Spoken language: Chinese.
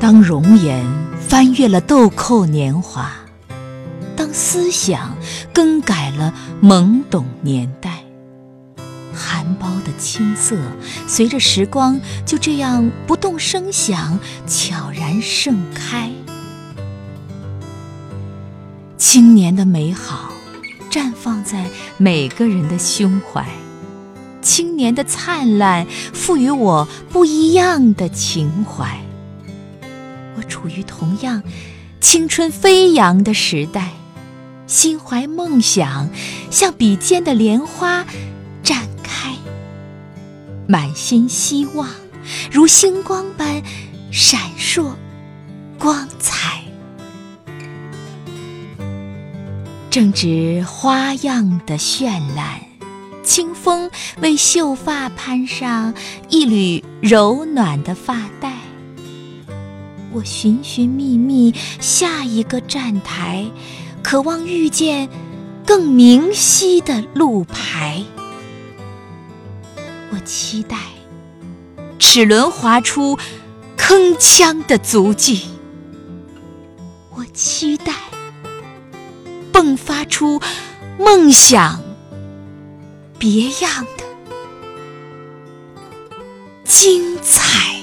当容颜翻越了豆蔻年华，当思想更改了懵懂年代，含苞的青涩随着时光就这样不动声响，悄然盛开。青年的美好绽放在每个人的胸怀，青年的灿烂赋予我不一样的情怀。我处于同样青春飞扬的时代，心怀梦想，像笔尖的莲花绽开，满心希望如星光般闪烁光彩。正值花样的绚烂，清风为秀发攀上一缕柔暖的发带。我寻寻觅觅下一个站台，渴望遇见更明晰的路牌。我期待齿轮划出铿锵的足迹，我期待迸发出梦想别样的精彩。